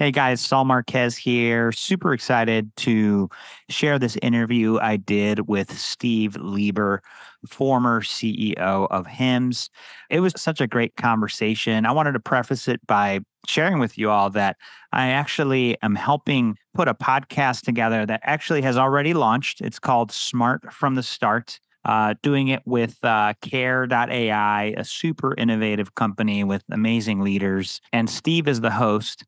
Hey guys, Saul Marquez here. Super excited to share this interview I did with Steve Lieber, former CEO of HIMSS. It was such a great conversation. I wanted to preface it by sharing with you all that I actually am helping put a podcast together that actually has already launched. It's called Smart from the Start. Uh, doing it with uh, Care.ai, a super innovative company with amazing leaders. And Steve is the host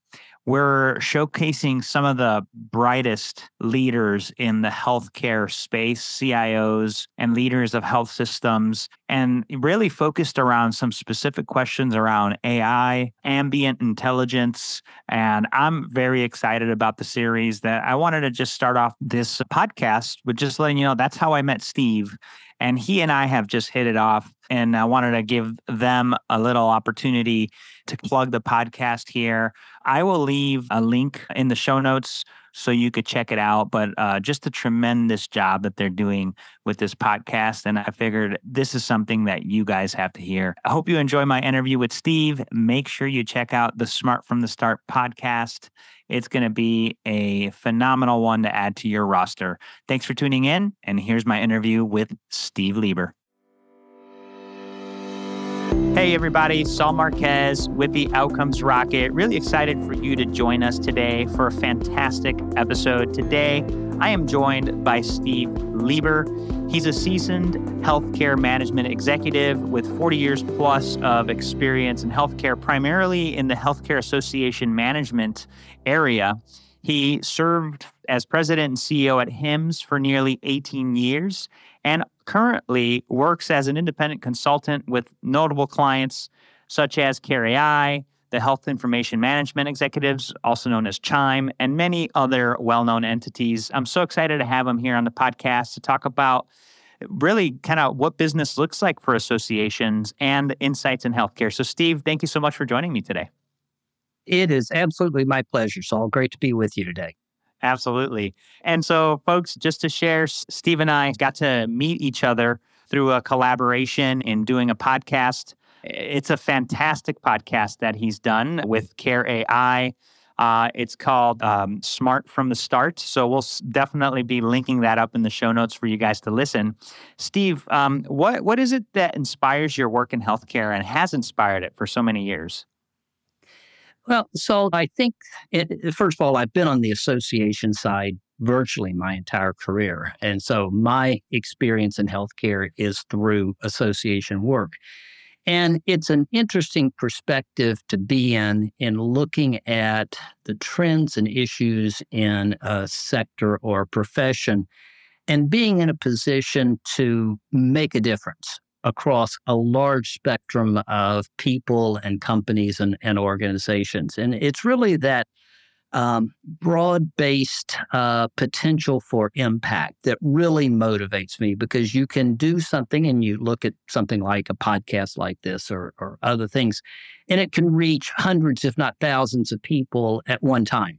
we're showcasing some of the brightest leaders in the healthcare space, CIOs and leaders of health systems, and really focused around some specific questions around AI, ambient intelligence. And I'm very excited about the series that I wanted to just start off this podcast with just letting you know that's how I met Steve. And he and I have just hit it off. And I wanted to give them a little opportunity to plug the podcast here. I will leave a link in the show notes so you could check it out. But uh, just a tremendous job that they're doing with this podcast. And I figured this is something that you guys have to hear. I hope you enjoy my interview with Steve. Make sure you check out the Smart from the Start podcast. It's going to be a phenomenal one to add to your roster. Thanks for tuning in. And here's my interview with Steve Lieber. Hey, everybody, Saul Marquez with the Outcomes Rocket. Really excited for you to join us today for a fantastic episode. Today, I am joined by Steve Lieber. He's a seasoned healthcare management executive with 40 years plus of experience in healthcare, primarily in the healthcare association management area. He served as president and CEO at HIMSS for nearly 18 years and currently works as an independent consultant with notable clients such as Care.ai, the Health Information Management Executives, also known as Chime, and many other well known entities. I'm so excited to have him here on the podcast to talk about really kind of what business looks like for associations and insights in healthcare. So, Steve, thank you so much for joining me today. It is absolutely my pleasure, Saul. Great to be with you today. Absolutely. And so, folks, just to share, Steve and I got to meet each other through a collaboration in doing a podcast. It's a fantastic podcast that he's done with Care.ai. Uh, it's called um, Smart from the Start. So we'll definitely be linking that up in the show notes for you guys to listen. Steve, um, what what is it that inspires your work in healthcare and has inspired it for so many years? Well, so I think, it, first of all, I've been on the association side virtually my entire career. And so my experience in healthcare is through association work. And it's an interesting perspective to be in, in looking at the trends and issues in a sector or profession and being in a position to make a difference across a large spectrum of people and companies and, and organizations. And it's really that um, broad based uh, potential for impact that really motivates me because you can do something and you look at something like a podcast like this or, or other things, and it can reach hundreds, if not thousands, of people at one time.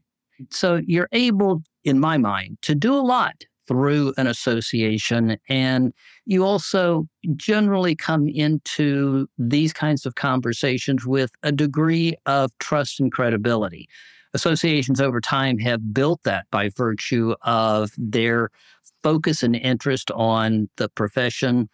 So you're able, in my mind, to do a lot through an association. And you also generally come into these kinds of conversations with a degree of trust and credibility. Associations over time have built that by virtue of their focus and interest on the profession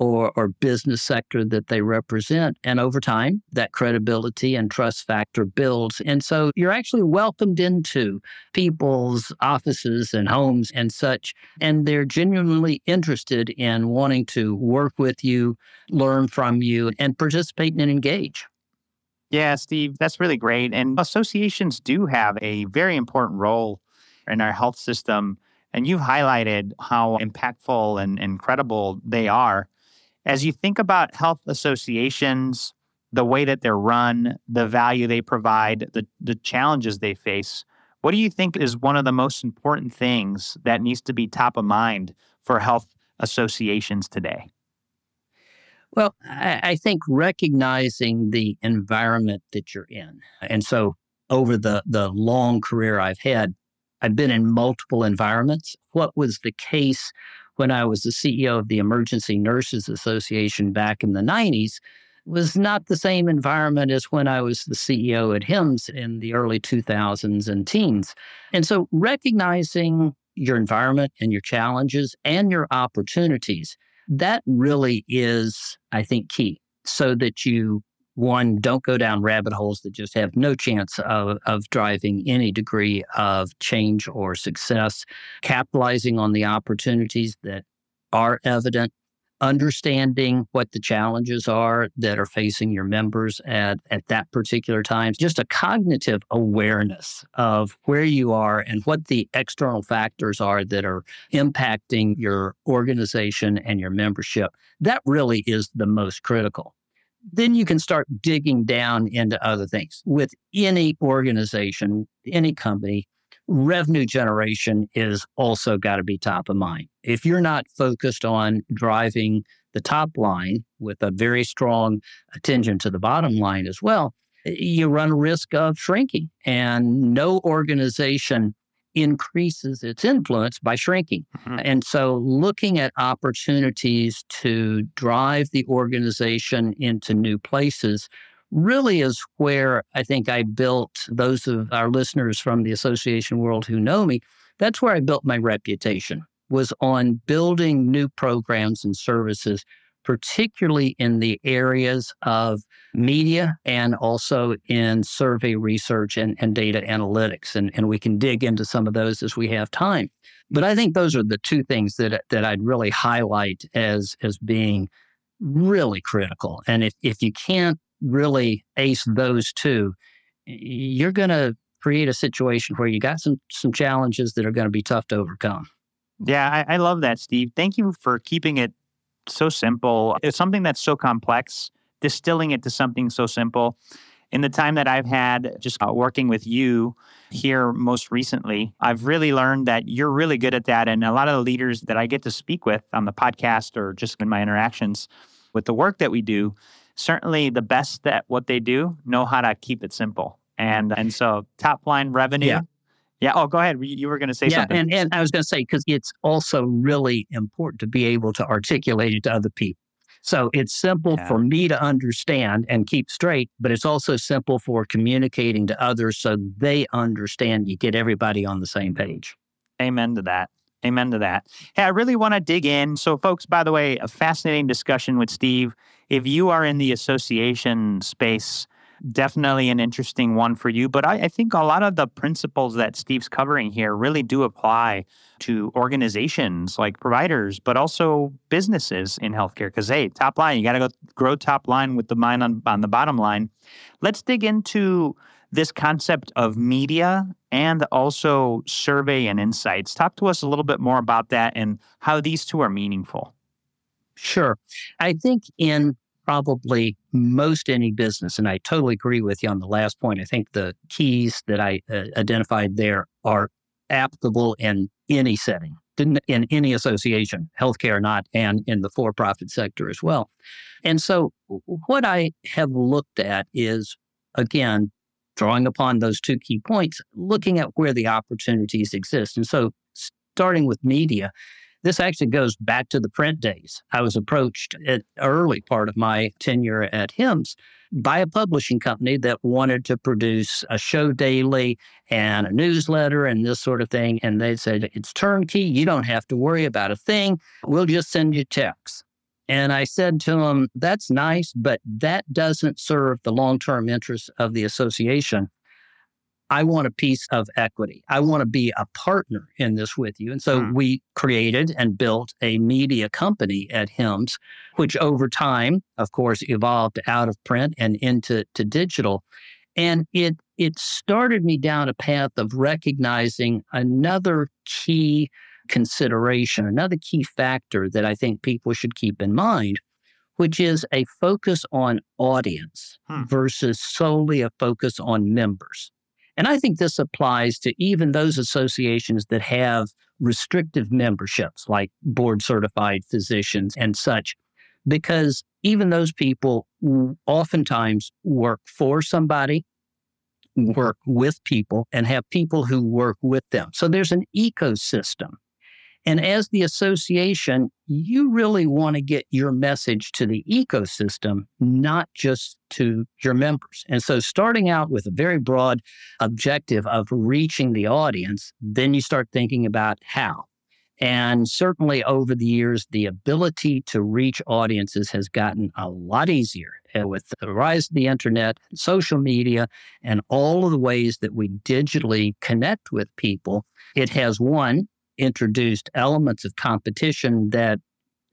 or, or business sector that they represent. And over time, that credibility and trust factor builds. And so you're actually welcomed into people's offices and homes and such. And they're genuinely interested in wanting to work with you, learn from you, and participate and engage. Yeah, Steve, that's really great. And associations do have a very important role in our health system. And you've highlighted how impactful and incredible they are. As you think about health associations, the way that they're run, the value they provide, the, the challenges they face, what do you think is one of the most important things that needs to be top of mind for health associations today? Well, I, I think recognizing the environment that you're in. And so over the, the long career I've had, I've been in multiple environments. What was the case when I was the CEO of the Emergency Nurses Association back in the 90s, was not the same environment as when I was the CEO at HIMSS in the early 2000s and teens. And so recognizing your environment and your challenges and your opportunities, that really is, I think, key so that you one, don't go down rabbit holes that just have no chance of, of driving any degree of change or success, capitalizing on the opportunities that are evident, understanding what the challenges are that are facing your members at, at that particular time, just a cognitive awareness of where you are and what the external factors are that are impacting your organization and your membership. That really is the most critical then you can start digging down into other things. With any organization, any company, revenue generation is also got to be top of mind. If you're not focused on driving the top line with a very strong attention to the bottom line as well, you run a risk of shrinking. And no organization increases its influence by shrinking. Mm-hmm. And so, looking at opportunities to drive the organization into new places really is where I think I built those of our listeners from the association world who know me. That's where I built my reputation was on building new programs and services particularly in the areas of media and also in survey research and, and data analytics. And, and we can dig into some of those as we have time. But I think those are the two things that, that I'd really highlight as, as being really critical. And if, if you can't really ace those two, you're going to create a situation where you got some some challenges that are going to be tough to overcome. Yeah, I, I, love that, Steve. Thank you for keeping it so simple. It's something that's so complex, distilling it to something so simple. In the time that I've had just uh, working with you here most recently, I've really learned that you're really good at that. And a lot of the leaders that I get to speak with on the podcast or just in my interactions with the work that we do, certainly the best at what they do know how to keep it simple. And and so top line revenue yeah. Yeah. Oh, go ahead. You were going to say yeah, something. And, and I was going to say, because it's also really important to be able to articulate it to other people. So it's simple yeah. for me to understand and keep straight, but it's also simple for communicating to others so they understand you get everybody on the same page. Amen to that. Amen to that. Hey, I really want to dig in. So, folks, by the way, a fascinating discussion with Steve. If you are in the association space, definitely an interesting one for you. But I, I, think a lot of the principles that Steve's covering here really do apply to organizations like providers, but also businesses in healthcare. Because, hey, top line, you got to go grow top line with the mind on, on the bottom line. Let's dig into this concept of media and also survey and insights. Talk to us a little bit more about that and how these two are meaningful. Sure. I think in probably most any business. And I totally agree with you on the last point. I think the keys that I uh, identified there are applicable in any setting, in any association, healthcare or not, and in the for profit sector as well. And so, what I have looked at is, again, drawing upon those two key points, looking at where the opportunities exist. And so, starting with media, this actually goes back to the print days. I was approached at early part of my tenure at HIMSS by a publishing company that wanted to produce a show daily and a newsletter and this sort of thing. And they said, it's turnkey. You don't have to worry about a thing. We'll just send you checks. And I said to them, that's nice, but that doesn't serve the long term interests of the association. I want a piece of equity. I want to be a partner in this with you. And so mm. we created and built a media company at HIMSS, which over time, of course, evolved out of print and into to digital. And it it started me down a path of recognizing another key consideration, another key factor that I think people should keep in mind, which is a focus on audience hmm. versus solely a focus on members. And I think this applies to even those associations that have restrictive memberships, like board certified physicians and such, because even those people oftentimes work for somebody, work with people, and have people who work with them. So there's an ecosystem. And as the association, you really want to get your message to the ecosystem, not just to your members. And so, starting out with a very broad objective of reaching the audience, then you start thinking about how. And certainly over the years, the ability to reach audiences has gotten a lot easier uh, with the rise of the internet, social media, and all of the ways that we digitally connect with people. It has one, introduced elements of competition that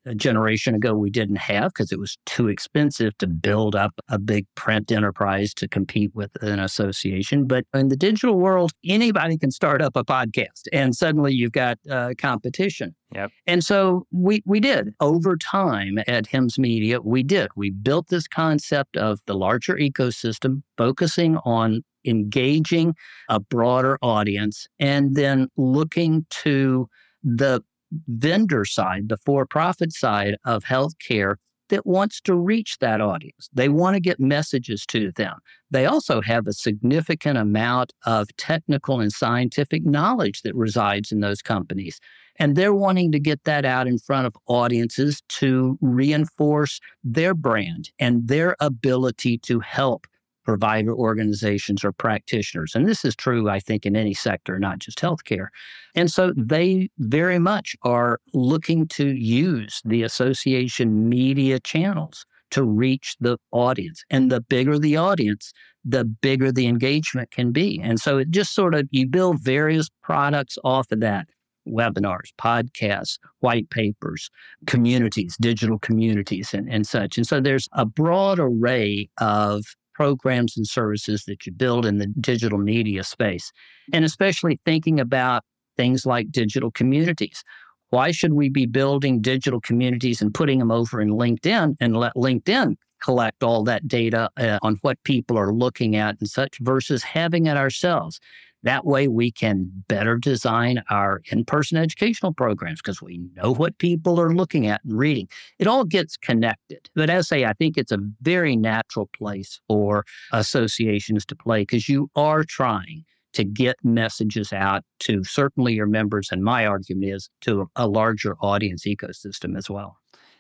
a generation ago we didn't have because it was too expensive to build up a big print enterprise to compete with an association. But in the digital world, anybody can start up a podcast and suddenly you've got uh, competition. Yep. And so we, we did over time at HIMSS Media, we did. We built this concept of the larger ecosystem, focusing on engaging a broader audience and then looking to the vendor side, the for profit side of healthcare that wants to reach that audience. They want to get messages to them. They also have a significant amount of technical and scientific knowledge that resides in those companies. And they're wanting to get that out in front of audiences to reinforce their brand and their ability to help provider organizations or practitioners. And this is true, I think, in any sector, not just healthcare. And so they very much are looking to use the association media channels to reach the audience. And the bigger the audience, the bigger the engagement can be. And so it just sort of, you build various products off of that webinars, podcasts, white papers, communities, digital communities, and, and such. And so there's a broad array of programs and services that you build in the digital media space. And especially thinking about things like digital communities. Why should we be building digital communities and putting them over in LinkedIn and let LinkedIn collect all that data uh, on what people are looking at and such versus having it ourselves? That way, we can better design our in person educational programs because we know what people are looking at and reading. It all gets connected. But as I say, I think it's a very natural place for associations to play because you are trying to get messages out to certainly your members. And my argument is to a larger audience ecosystem as well.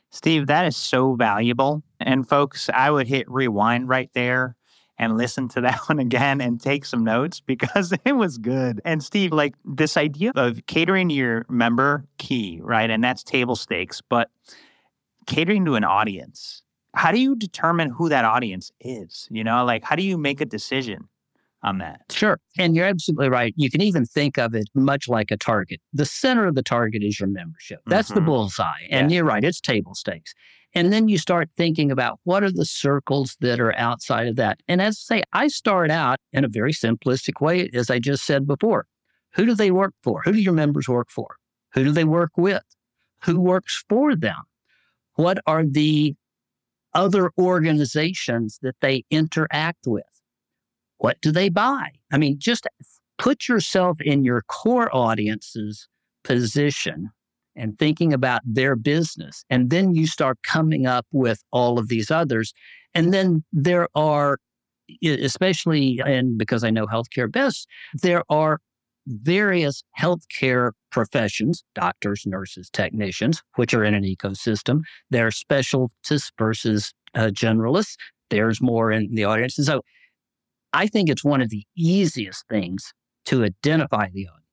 Steve, that is so valuable. And folks, I would hit rewind right there and listen to that one again and take some notes because it was good. And Steve, like this idea of catering to your member key, right? And that's table stakes, but catering to an audience. How do you determine who that audience is? You know, like how do you make a decision? on that. Sure. And you're absolutely right. You can even think of it much like a target. The center of the target is your membership. That's mm-hmm. the bullseye. And yeah. you're right, it's table stakes. And then you start thinking about what are the circles that are outside of that. And as I say, I start out in a very simplistic way, as I just said before. Who do they work for? Who do your members work for? Who do they work with? Who works for them? What are the other organizations that they interact with? What do they buy? I mean, just put yourself in your core audience's position and thinking about their business. And then you start coming up with all of these others. And then there are, especially, and because I know healthcare best, there are various healthcare professions, doctors, nurses, technicians, which are in an ecosystem. There are specialists versus uh, generalists. There's more in the audience. And so I think it's one of the easiest things to identify the audience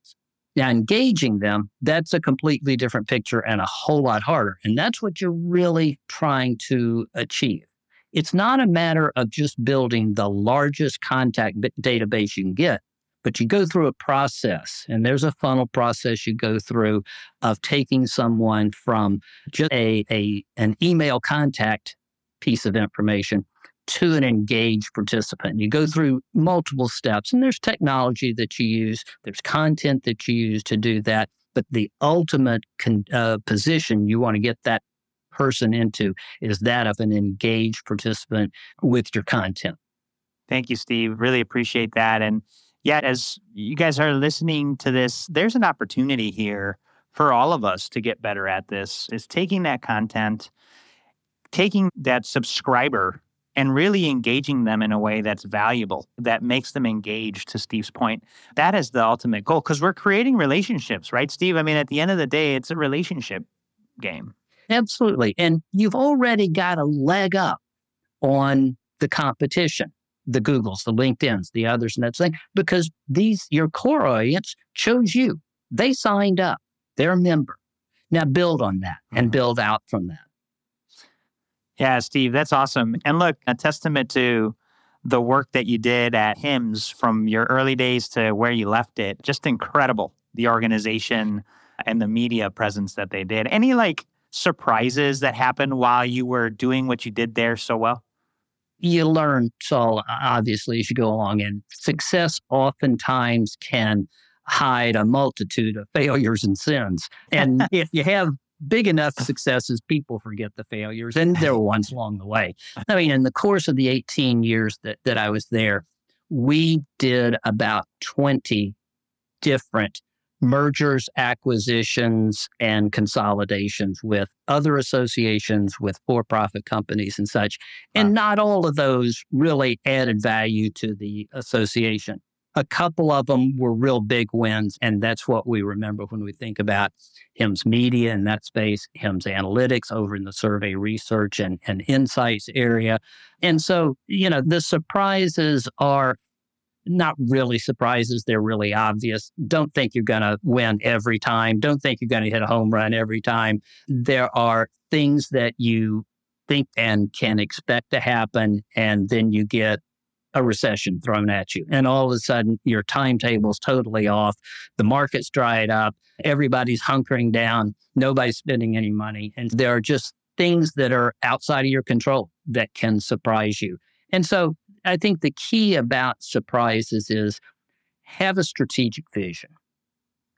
now, engaging them, that's a completely different picture and a whole lot harder. And that's what you're really trying to achieve. It's not a matter of just building the largest contact database you can get, but you go through a process and there's a funnel process you go through of taking someone from just a, a an email contact piece of information to an engaged participant. You go through multiple steps, and there's technology that you use, there's content that you use to do that. But the ultimate con- uh, position you want to get that person into is that of an engaged participant with your content. Thank you, Steve. Really appreciate that. And yet, as you guys are listening to this, there's an opportunity here for all of us to get better at this is taking that content, taking that subscriber and really engaging them in a way that's valuable, that makes them engaged, to Steve's point. That is the ultimate goal because we're creating relationships, right, Steve? I mean, at the end of the day, it's a relationship game. Absolutely. And you've already got a leg up on the competition, the Googles, the LinkedIn's, the others, and that thing, because these, your core audience chose you. They signed up, they're a member. Now build on that and mm-hmm. build out from that. Yeah, Steve, that's awesome. And look, a testament to the work that you did at HIMSS from your early days to where you left it. Just incredible. The organization and the media presence that they did. Any like surprises that happened while you were doing what you did there so well? You learn, Saul, obviously, as you go along, and success oftentimes can hide a multitude of failures and sins. And if you have big enough successes, people forget the failures, and there were ones along the way. I mean, in the course of the 18 years that, that I was there, we did about 20 different mergers, acquisitions, and consolidations with other associations, with for profit companies and such. And wow. not all of those really added value to the association. A couple of them were real big wins, and that's what we remember when we think about HIMSS Media in that space, HIMSS Analytics over in the survey research and, and insights area. And so, you know, the surprises are not really surprises. They're really obvious. Don't think you're going to win every time. Don't think you're going to hit a home run every time. There are things that you think and can expect to happen, and then you get a recession thrown at you. And all of a sudden, your timetable's totally off. The market's dried up. Everybody's hunkering down. Nobody's spending any money. And there are just things that are outside of your control that can surprise you. And so I think the key about surprises is have a strategic vision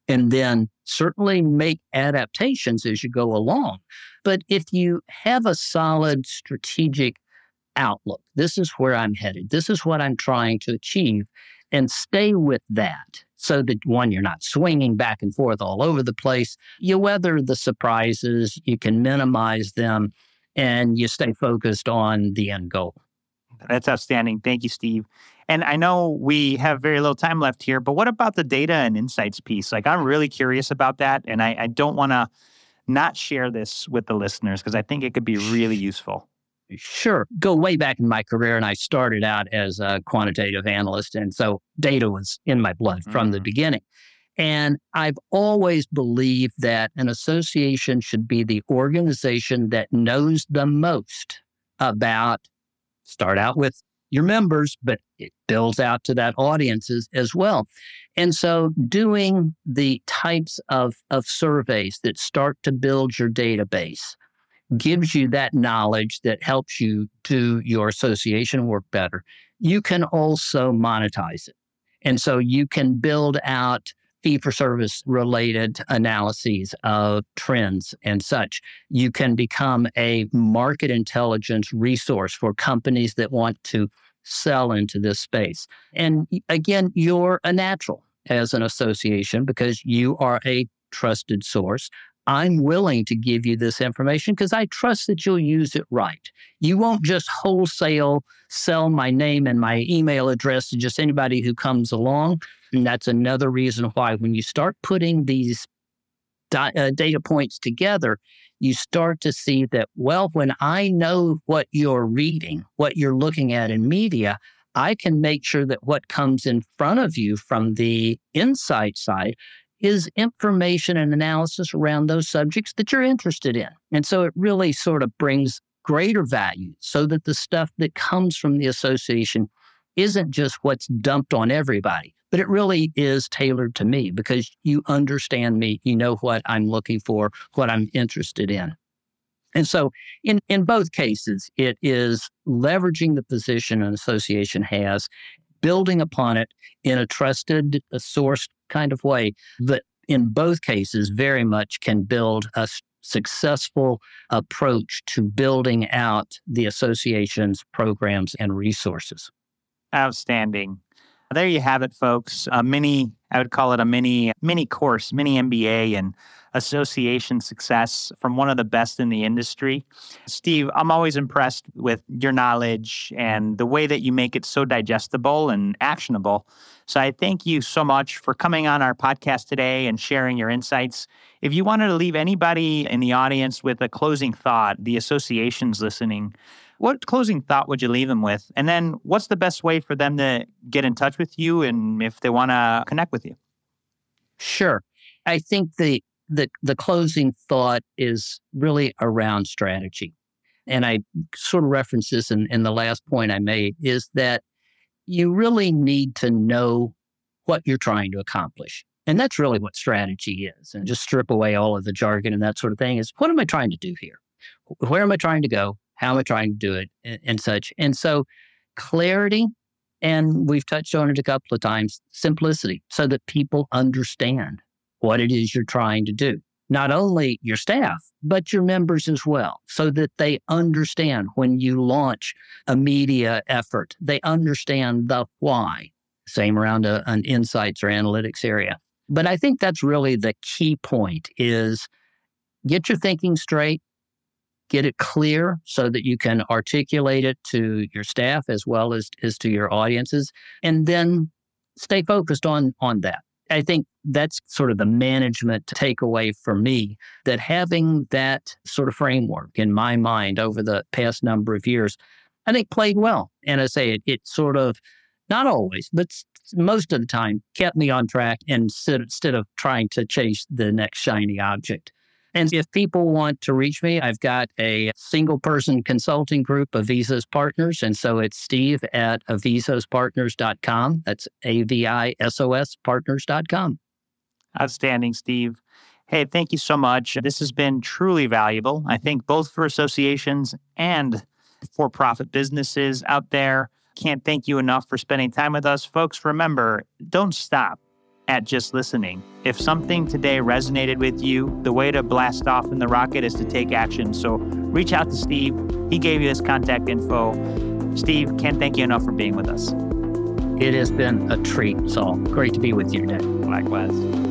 and then certainly make adaptations as you go along. But if you have a solid strategic outlook, this is where I'm headed, this is what I'm trying to achieve, and stay with that so that one, you're not swinging back and forth all over the place. You weather the surprises, you can minimize them, and you stay focused on the end goal. That's outstanding. Thank you, Steve. And I know we have very little time left here, but what about the data and insights piece? Like, I'm really curious about that. And I, I don't want to not share this with the listeners because I think it could be really useful. Sure. Go way back in my career, and I started out as a quantitative analyst. And so data was in my blood from mm. the beginning. And I've always believed that an association should be the organization that knows the most about start out with your members, but it builds out to that audiences as well. And so doing the types of, of surveys that start to build your database gives you that knowledge that helps you do your association work better. You can also monetize it. And so you can build out fee for service related analyses of trends and such. You can become a market intelligence resource for companies that want to sell into this space. And again, you're a natural as an association because you are a trusted source. I'm willing to give you this information because I trust that you'll use it right. You won't just wholesale sell my name and my email address to just anybody who comes along. And that's another reason why when you start putting these di- uh, data points together, you start to see that, well, when I know what you're reading, what you're looking at in media, I can make sure that what comes in front of you from the insight side is information and analysis around those subjects that you're interested in. And so it really sort of brings greater value so that the stuff that comes from the association isn't just what's dumped on everybody, but it really is tailored to me because you understand me. You know what I'm looking for, what I'm interested in. And so in, in both cases, it is leveraging the position an association has, building upon it in a trusted, a sourced kind of way that in both cases very much can build a successful approach to building out the association's programs and resources. Outstanding. There you have it, folks. A mini, I would call it a mini, mini course, mini MBA and association success from one of the best in the industry. Steve, I'm always impressed with your knowledge and the way that you make it so digestible and actionable. So I thank you so much for coming on our podcast today and sharing your insights. If you wanted to leave anybody in the audience with a closing thought, the associations listening, what closing thought would you leave them with? And then what's the best way for them to get in touch with you and if they want to connect with you? Sure. I think the the the closing thought is really around strategy. And I sort of referenced this in, in the last point I made is that you really need to know what you're trying to accomplish. And that's really what strategy is. And just strip away all of the jargon and that sort of thing is what am I trying to do here? Where am I trying to go? How I trying to do it and, and such? And so clarity, and we've touched on it a couple of times, simplicity, so that people understand what it is you're trying to do. Not only your staff, but your members as well, so that they understand when you launch a media effort, they understand the why. Same around a, an insights or analytics area. But I think that's really the key point is get your thinking straight, get it clear so that you can articulate it to your staff as well as, as to your audiences and then stay focused on on that. I think that's sort of the management takeaway for me that having that sort of framework in my mind over the past number of years i think played well. And i say it, it sort of not always but most of the time kept me on track instead, instead of trying to chase the next shiny object and if people want to reach me, I've got a single person consulting group, Avisos Partners. And so it's steve at avisospartners.com. That's A V I S O S partners.com. Outstanding, Steve. Hey, thank you so much. This has been truly valuable, I think, both for associations and for profit businesses out there. Can't thank you enough for spending time with us. Folks, remember, don't stop at just listening. If something today resonated with you, the way to blast off in the rocket is to take action. So reach out to Steve. He gave you his contact info. Steve, can't thank you enough for being with us. It has been a treat, Saul. Great to be with you today. Likewise.